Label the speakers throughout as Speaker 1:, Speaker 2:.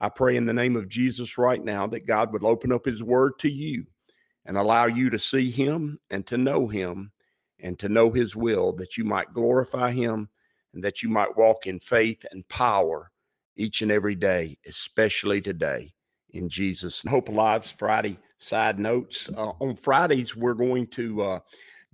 Speaker 1: I pray in the name of Jesus right now that God would open up his word to you and allow you to see him and to know him and to know his will, that you might glorify him and that you might walk in faith and power each and every day, especially today. In Jesus' Hope Alive's Friday side notes. Uh, on Fridays, we're going to uh,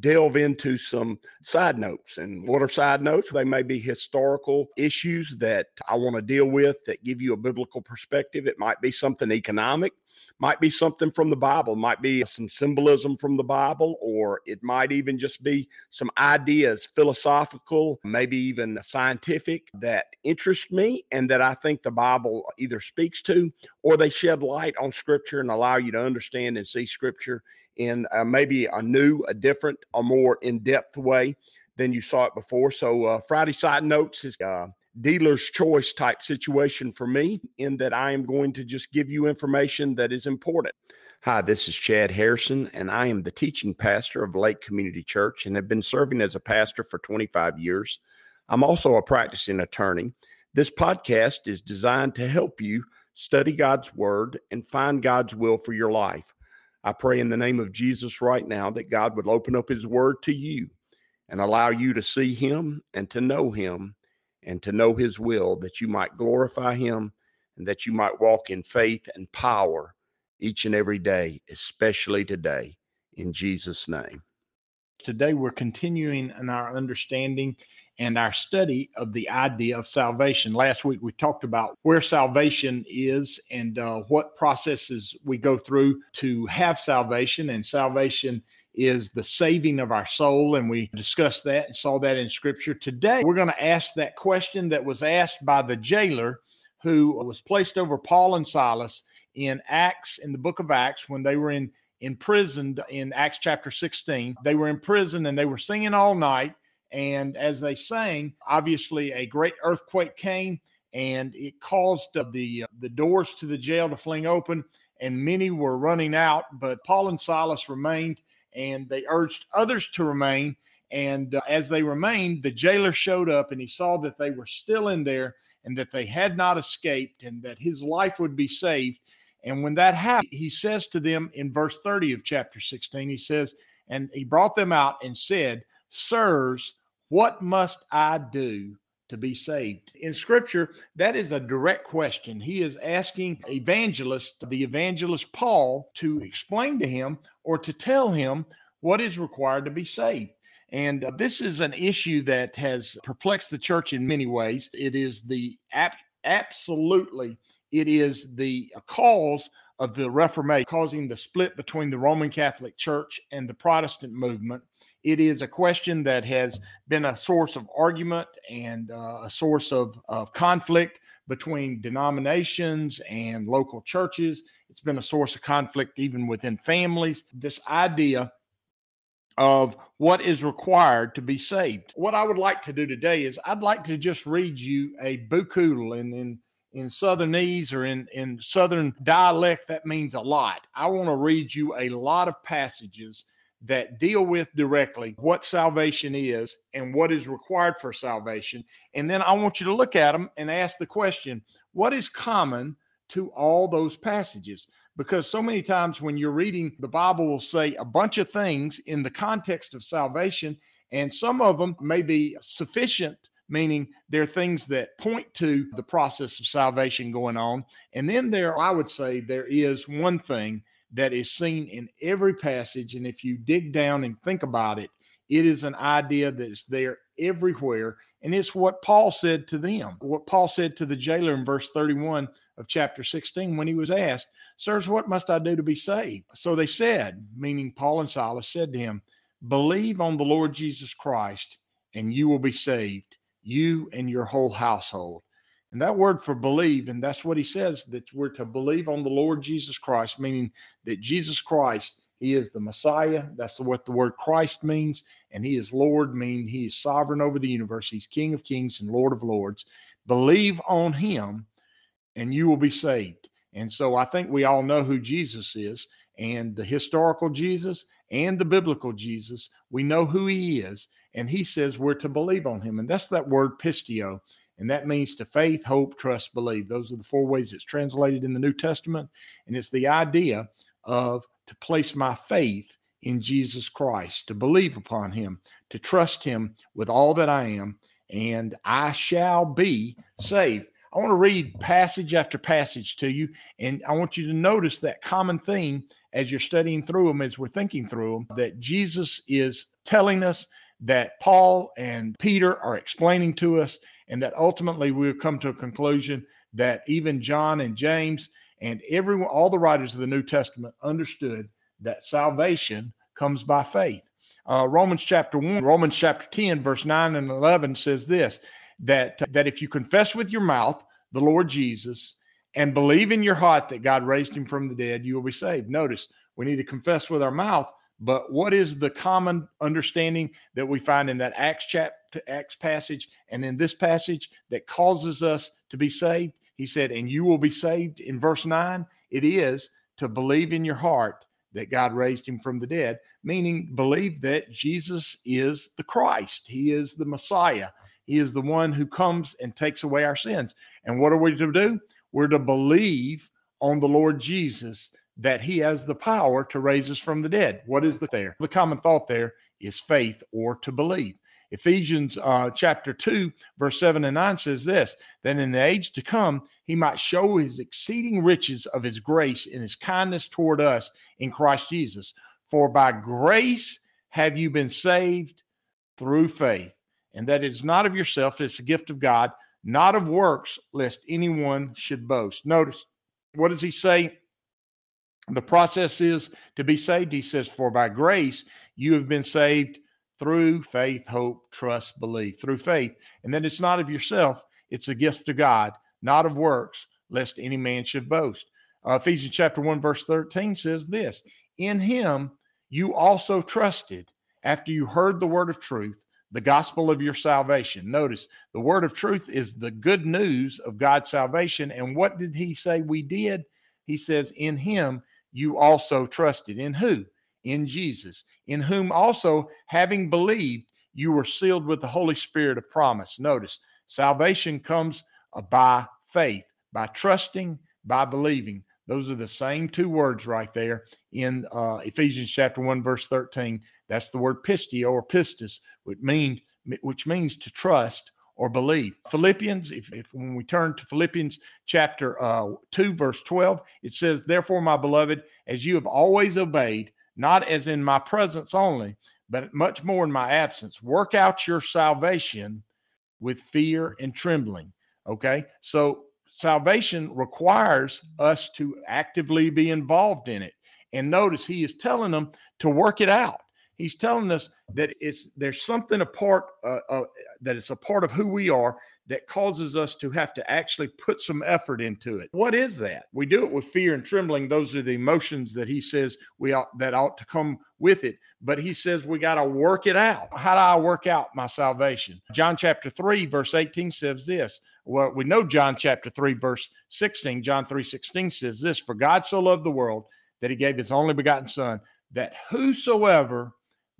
Speaker 1: delve into some side notes. And what are side notes? They may be historical issues that I want to deal with that give you a biblical perspective. It might be something economic, might be something from the Bible, might be some symbolism from the Bible, or it might even just be some ideas, philosophical, maybe even scientific, that interest me and that I think the Bible either speaks to or they shed light on Scripture and allow you to understand and see Scripture in uh, maybe a new, a different, a more in depth way than you saw it before. So, uh, Friday Side Notes is a dealer's choice type situation for me, in that I am going to just give you information that is important. Hi, this is Chad Harrison, and I am the teaching pastor of Lake Community Church and have been serving as a pastor for 25 years. I'm also a practicing attorney. This podcast is designed to help you study God's Word and find God's will for your life. I pray in the name of Jesus right now that God would open up his word to you and allow you to see him and to know him and to know his will, that you might glorify him and that you might walk in faith and power each and every day, especially today, in Jesus' name.
Speaker 2: Today, we're continuing in our understanding and our study of the idea of salvation. Last week, we talked about where salvation is and uh, what processes we go through to have salvation. And salvation is the saving of our soul. And we discussed that and saw that in scripture. Today, we're going to ask that question that was asked by the jailer who was placed over Paul and Silas in Acts, in the book of Acts, when they were in imprisoned in Acts chapter 16. They were in prison and they were singing all night and as they sang, obviously a great earthquake came and it caused uh, the, uh, the doors to the jail to fling open, and many were running out. But Paul and Silas remained, and they urged others to remain. And uh, as they remained, the jailer showed up and he saw that they were still in there and that they had not escaped and that his life would be saved. And when that happened, he says to them in verse 30 of chapter 16, he says, And he brought them out and said, Sirs, what must I do to be saved? In scripture, that is a direct question. He is asking evangelist, the evangelist Paul, to explain to him or to tell him what is required to be saved. And uh, this is an issue that has perplexed the church in many ways. It is the absolutely, it is the cause of the Reformation, causing the split between the Roman Catholic Church and the Protestant movement. It is a question that has been a source of argument and uh, a source of, of conflict between denominations and local churches. It's been a source of conflict even within families. This idea of what is required to be saved. What I would like to do today is I'd like to just read you a bucul in, in in Southernese or in, in Southern dialect, that means a lot. I want to read you a lot of passages that deal with directly what salvation is and what is required for salvation. And then I want you to look at them and ask the question what is common to all those passages? Because so many times when you're reading, the Bible will say a bunch of things in the context of salvation, and some of them may be sufficient meaning there are things that point to the process of salvation going on. And then there, I would say, there is one thing that is seen in every passage. And if you dig down and think about it, it is an idea that is there everywhere. And it's what Paul said to them, what Paul said to the jailer in verse 31 of chapter 16 when he was asked, Sirs, what must I do to be saved? So they said, meaning Paul and Silas said to him, Believe on the Lord Jesus Christ, and you will be saved, you and your whole household. And that word for believe, and that's what he says that we're to believe on the Lord Jesus Christ, meaning that Jesus Christ, he is the Messiah. That's what the word Christ means. And he is Lord, meaning he is sovereign over the universe. He's King of kings and Lord of lords. Believe on him, and you will be saved. And so I think we all know who Jesus is and the historical Jesus and the biblical Jesus. We know who he is. And he says we're to believe on him. And that's that word pistio. And that means to faith, hope, trust, believe. Those are the four ways it's translated in the New Testament. And it's the idea of to place my faith in Jesus Christ, to believe upon him, to trust him with all that I am, and I shall be saved. I want to read passage after passage to you, and I want you to notice that common theme as you're studying through them, as we're thinking through them, that Jesus is telling us, that Paul and Peter are explaining to us, and that ultimately we'll come to a conclusion that even John and James and everyone, all the writers of the New Testament understood that salvation comes by faith. Uh, Romans chapter 1, Romans chapter 10, verse 9 and 11 says this that, that if you confess with your mouth the Lord Jesus and believe in your heart that God raised him from the dead, you will be saved. Notice we need to confess with our mouth, but what is the common understanding that we find in that Acts chapter, Acts passage, and in this passage that causes us to be saved? He said, "And you will be saved." In verse nine, it is to believe in your heart that God raised him from the dead, meaning believe that Jesus is the Christ. He is the Messiah. He is the one who comes and takes away our sins. And what are we to do? We're to believe on the Lord Jesus that he has the power to raise us from the dead. What is the there? The common thought there is faith or to believe. Ephesians uh, chapter 2, verse 7 and 9 says this That in the age to come, he might show his exceeding riches of his grace and his kindness toward us in Christ Jesus. For by grace have you been saved through faith. And that is not of yourself, it's a gift of God, not of works, lest anyone should boast. Notice, what does he say? The process is to be saved. He says, For by grace you have been saved through faith, hope, trust, belief, through faith. And then it's not of yourself, it's a gift of God, not of works, lest any man should boast. Uh, Ephesians chapter 1, verse 13 says this In him you also trusted after you heard the word of truth, the gospel of your salvation. Notice the word of truth is the good news of God's salvation. And what did he say we did? He says, In him you also trusted. In who? in Jesus, in whom also, having believed, you were sealed with the Holy Spirit of promise. Notice, salvation comes uh, by faith, by trusting, by believing. Those are the same two words right there in uh, Ephesians chapter 1, verse 13. That's the word pistio or pistis, which which means to trust or believe. Philippians, if, if, when we turn to Philippians chapter uh, 2, verse 12, it says, Therefore, my beloved, as you have always obeyed, not as in my presence only, but much more in my absence. Work out your salvation with fear and trembling. Okay. So salvation requires us to actively be involved in it. And notice he is telling them to work it out. He's telling us that it's there's something apart uh, uh, that it's a part of who we are that causes us to have to actually put some effort into it. What is that? We do it with fear and trembling. Those are the emotions that he says we ought that ought to come with it. But he says we got to work it out. How do I work out my salvation? John chapter 3, verse 18 says this. Well, we know John chapter 3, verse 16. John 3 16 says this For God so loved the world that he gave his only begotten son, that whosoever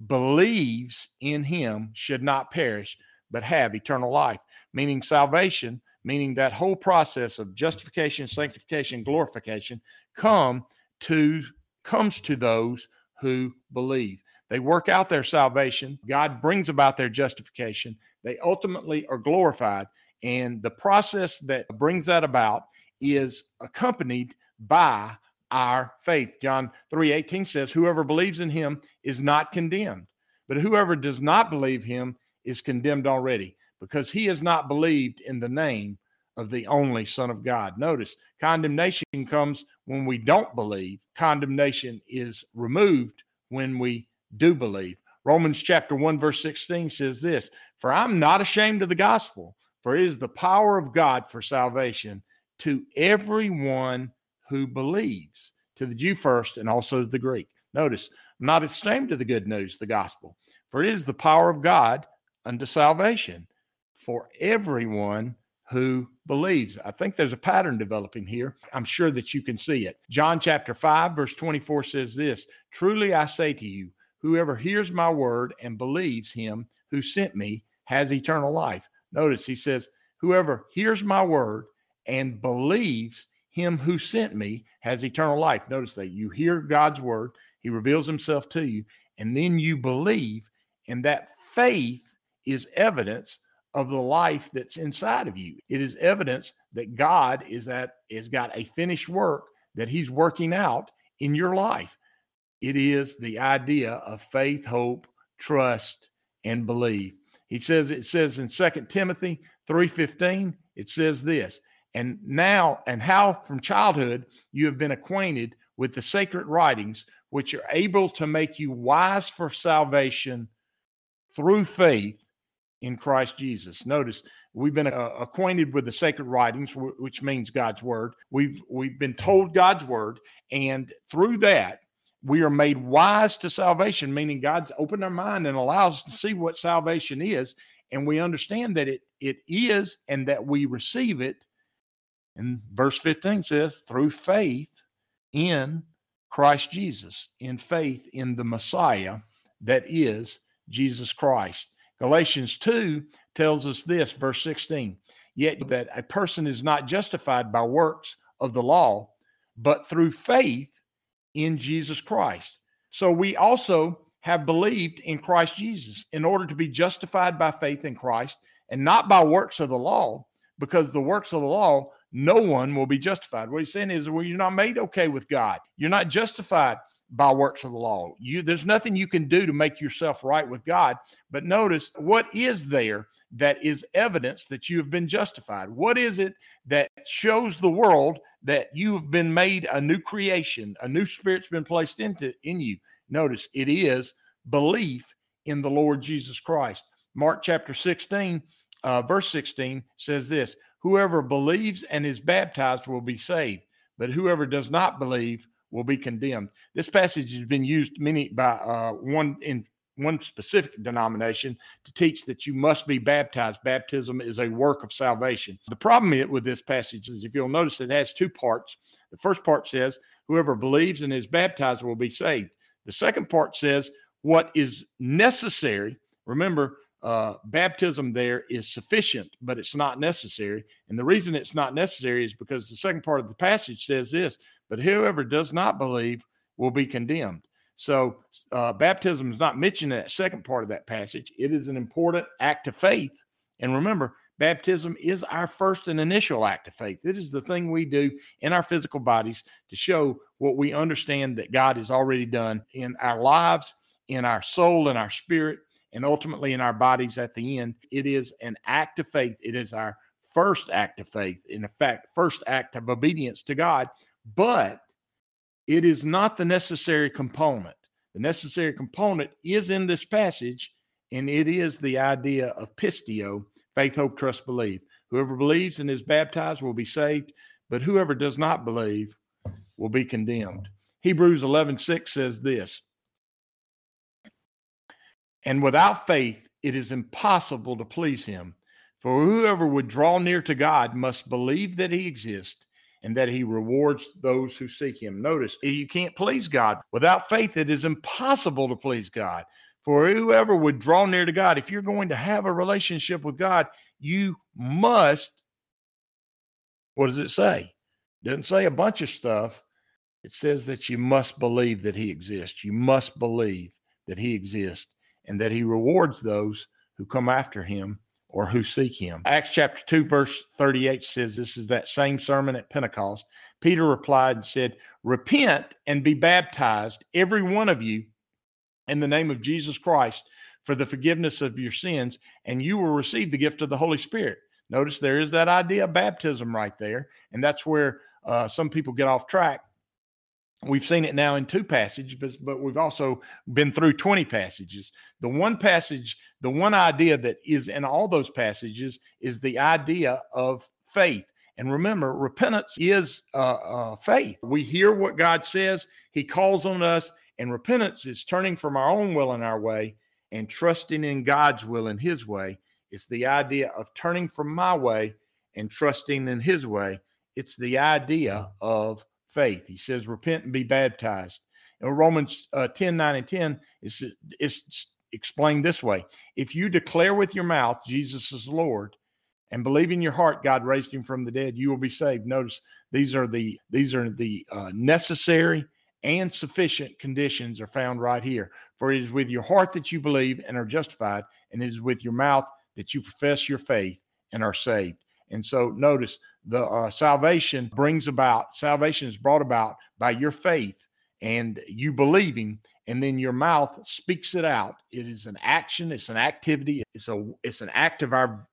Speaker 2: believes in him should not perish, but have eternal life meaning salvation, meaning that whole process of justification, sanctification, glorification come to comes to those who believe. They work out their salvation. God brings about their justification. They ultimately are glorified. And the process that brings that about is accompanied by our faith. John 3:18 says, Whoever believes in him is not condemned, but whoever does not believe him is condemned already because he has not believed in the name of the only Son of God. Notice condemnation comes when we don't believe, condemnation is removed when we do believe. Romans chapter 1, verse 16 says this For I'm not ashamed of the gospel, For it is the power of God for salvation to everyone who believes, to the Jew first and also to the Greek. Notice, I'm not ashamed of the good news, the gospel, for it is the power of God unto salvation for everyone who believes. I think there's a pattern developing here. I'm sure that you can see it. John chapter 5, verse 24 says this Truly I say to you, whoever hears my word and believes him who sent me has eternal life. Notice he says, Whoever hears my word and believes him who sent me has eternal life. Notice that you hear God's word, he reveals himself to you, and then you believe, and that faith is evidence of the life that's inside of you. It is evidence that God is at is got a finished work that he's working out in your life. It is the idea of faith, hope, trust, and believe. He says it says in Second Timothy 3:15, it says this, and now and how from childhood you have been acquainted with the sacred writings which are able to make you wise for salvation through faith in Christ Jesus. Notice we've been uh, acquainted with the sacred writings, which means God's word. We've we've been told God's word, and through that we are made wise to salvation, meaning God's opened our mind and allows us to see what salvation is, and we understand that it it is, and that we receive it. And verse 15 says, through faith in Christ Jesus, in faith in the Messiah that is Jesus Christ. Galatians 2 tells us this, verse 16, yet that a person is not justified by works of the law, but through faith in Jesus Christ. So we also have believed in Christ Jesus in order to be justified by faith in Christ and not by works of the law, because the works of the law, no one will be justified. What he's saying is, well, you're not made okay with God. You're not justified by works of the law. You there's nothing you can do to make yourself right with God. But notice what is there that is evidence that you have been justified? What is it that shows the world that you have been made a new creation, a new spirit's been placed into in you? Notice it is belief in the Lord Jesus Christ. Mark chapter 16, uh, verse 16 says this Whoever believes and is baptized will be saved, but whoever does not believe will be condemned. This passage has been used many by uh, one in one specific denomination to teach that you must be baptized. Baptism is a work of salvation. The problem with this passage is if you'll notice it has two parts. The first part says, whoever believes and is baptized will be saved. The second part says, what is necessary. Remember, uh, baptism there is sufficient, but it's not necessary. And the reason it's not necessary is because the second part of the passage says this but whoever does not believe will be condemned. So, uh, baptism is not mentioned in that second part of that passage. It is an important act of faith. And remember, baptism is our first and initial act of faith. It is the thing we do in our physical bodies to show what we understand that God has already done in our lives, in our soul, in our spirit, and ultimately in our bodies at the end. It is an act of faith. It is our first act of faith. In fact, first act of obedience to God but it is not the necessary component. The necessary component is in this passage, and it is the idea of pistio faith, hope, trust, believe. Whoever believes and is baptized will be saved, but whoever does not believe will be condemned. Hebrews 11 6 says this And without faith, it is impossible to please him. For whoever would draw near to God must believe that he exists and that he rewards those who seek him. Notice, you can't please God. Without faith, it is impossible to please God. For whoever would draw near to God, if you're going to have a relationship with God, you must, what does it say? It doesn't say a bunch of stuff. It says that you must believe that he exists. You must believe that he exists and that he rewards those who come after him or who seek him. Acts chapter 2, verse 38 says this is that same sermon at Pentecost. Peter replied and said, Repent and be baptized, every one of you, in the name of Jesus Christ for the forgiveness of your sins, and you will receive the gift of the Holy Spirit. Notice there is that idea of baptism right there. And that's where uh, some people get off track we've seen it now in two passages, but, but we've also been through 20 passages. The one passage, the one idea that is in all those passages is the idea of faith. And remember, repentance is uh, uh, faith. We hear what God says, He calls on us, and repentance is turning from our own will and our way and trusting in God's will and His way. It's the idea of turning from my way and trusting in His way. It's the idea of faith. He says, repent and be baptized. In Romans uh, 10 9 and 10 is, is explained this way If you declare with your mouth Jesus is Lord and believe in your heart God raised him from the dead, you will be saved. Notice these are the these are the uh, necessary and sufficient conditions are found right here. For it is with your heart that you believe and are justified, and it is with your mouth that you profess your faith and are saved. And so notice the uh, salvation brings about, salvation is brought about by your faith and you believing and then your mouth speaks it out. It is an action it's an activity it's a it's an act of our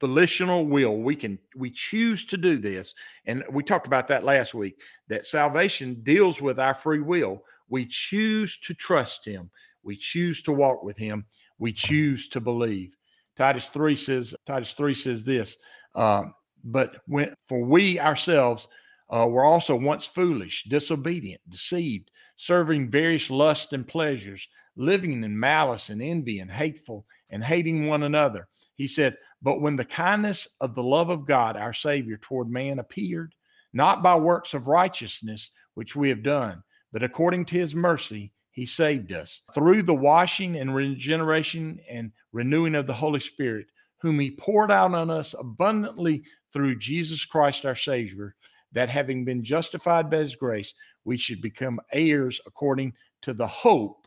Speaker 2: volitional will. We can we choose to do this. And we talked about that last week that salvation deals with our free will. We choose to trust him. We choose to walk with him. We choose to believe. Titus 3 says titus 3 says this uh, but when for we ourselves uh, were also once foolish, disobedient, deceived, serving various lusts and pleasures, living in malice and envy and hateful and hating one another. He said, But when the kindness of the love of God, our Savior, toward man appeared, not by works of righteousness which we have done, but according to his mercy, he saved us through the washing and regeneration and renewing of the Holy Spirit, whom he poured out on us abundantly through Jesus Christ our Savior, that having been justified by his grace, we should become heirs according to the hope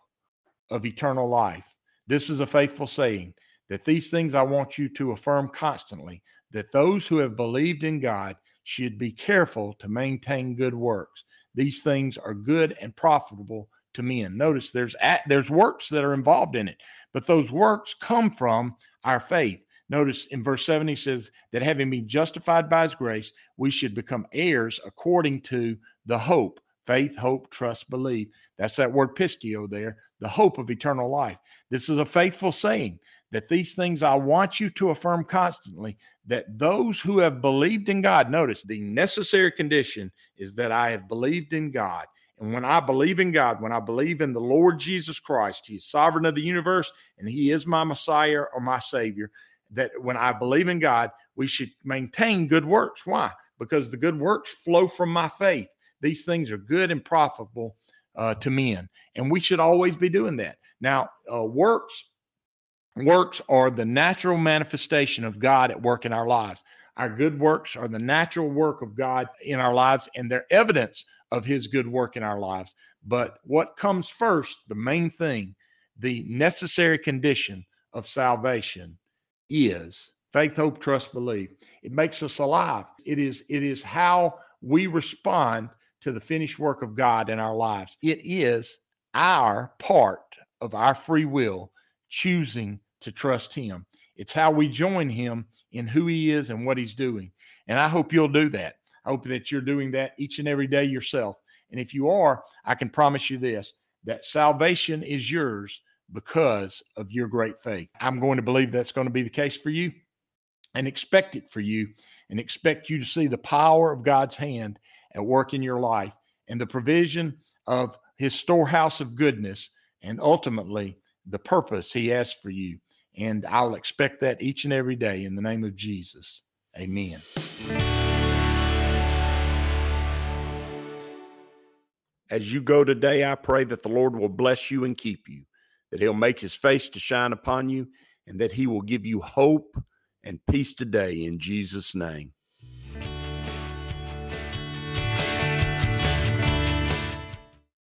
Speaker 2: of eternal life. This is a faithful saying that these things I want you to affirm constantly that those who have believed in God should be careful to maintain good works. These things are good and profitable to men. Notice there's there's works that are involved in it, but those works come from our faith. Notice in verse 7, he says that having been justified by his grace, we should become heirs according to the hope faith, hope, trust, believe. That's that word pistio there, the hope of eternal life. This is a faithful saying that these things I want you to affirm constantly that those who have believed in God, notice the necessary condition is that I have believed in God. And when I believe in God, when I believe in the Lord Jesus Christ, He is sovereign of the universe and He is my Messiah or my Savior, that when I believe in God, we should maintain good works. Why? Because the good works flow from my faith. These things are good and profitable uh, to men, and we should always be doing that. Now, uh, works works are the natural manifestation of God at work in our lives. Our good works are the natural work of God in our lives, and they're evidence of His good work in our lives. But what comes first, the main thing, the necessary condition of salvation is faith, hope, trust, believe. It makes us alive. It is it is how we respond to the finished work of God in our lives. It is our part of our free will choosing to trust him. It's how we join him in who he is and what he's doing. And I hope you'll do that. I hope that you're doing that each and every day yourself. And if you are, I can promise you this that salvation is yours because of your great faith. I'm going to believe that's going to be the case for you and expect it for you and expect you to see the power of God's hand at work in your life and the provision of his storehouse of goodness and ultimately the purpose he has for you. And I'll expect that each and every day in the name of Jesus. Amen.
Speaker 1: As you go today, I pray that the Lord will bless you and keep you that he'll make his face to shine upon you, and that he will give you hope and peace today in Jesus' name.